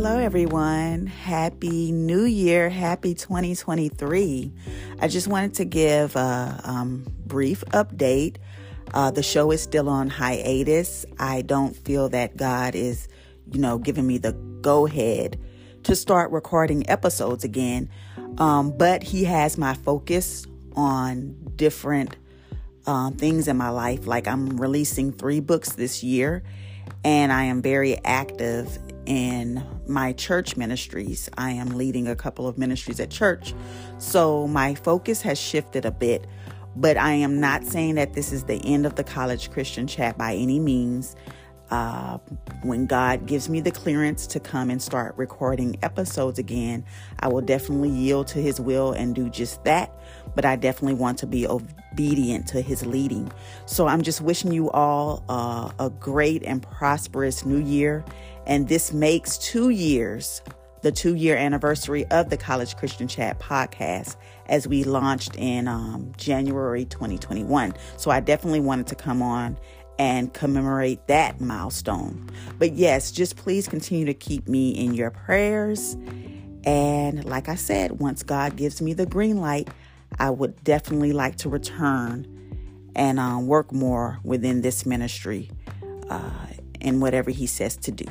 Hello, everyone. Happy New Year. Happy 2023. I just wanted to give a um, brief update. Uh, the show is still on hiatus. I don't feel that God is, you know, giving me the go ahead to start recording episodes again. Um, but He has my focus on different uh, things in my life. Like I'm releasing three books this year, and I am very active in my church ministries. I am leading a couple of ministries at church. So my focus has shifted a bit, but I am not saying that this is the end of the college Christian chat by any means. Uh, when God gives me the clearance to come and start recording episodes again, I will definitely yield to His will and do just that. But I definitely want to be obedient to His leading. So I'm just wishing you all uh, a great and prosperous new year. And this makes two years, the two year anniversary of the College Christian Chat podcast as we launched in um, January 2021. So I definitely wanted to come on and commemorate that milestone. But yes, just please continue to keep me in your prayers. And like I said, once God gives me the green light, I would definitely like to return and uh, work more within this ministry uh, and whatever He says to do.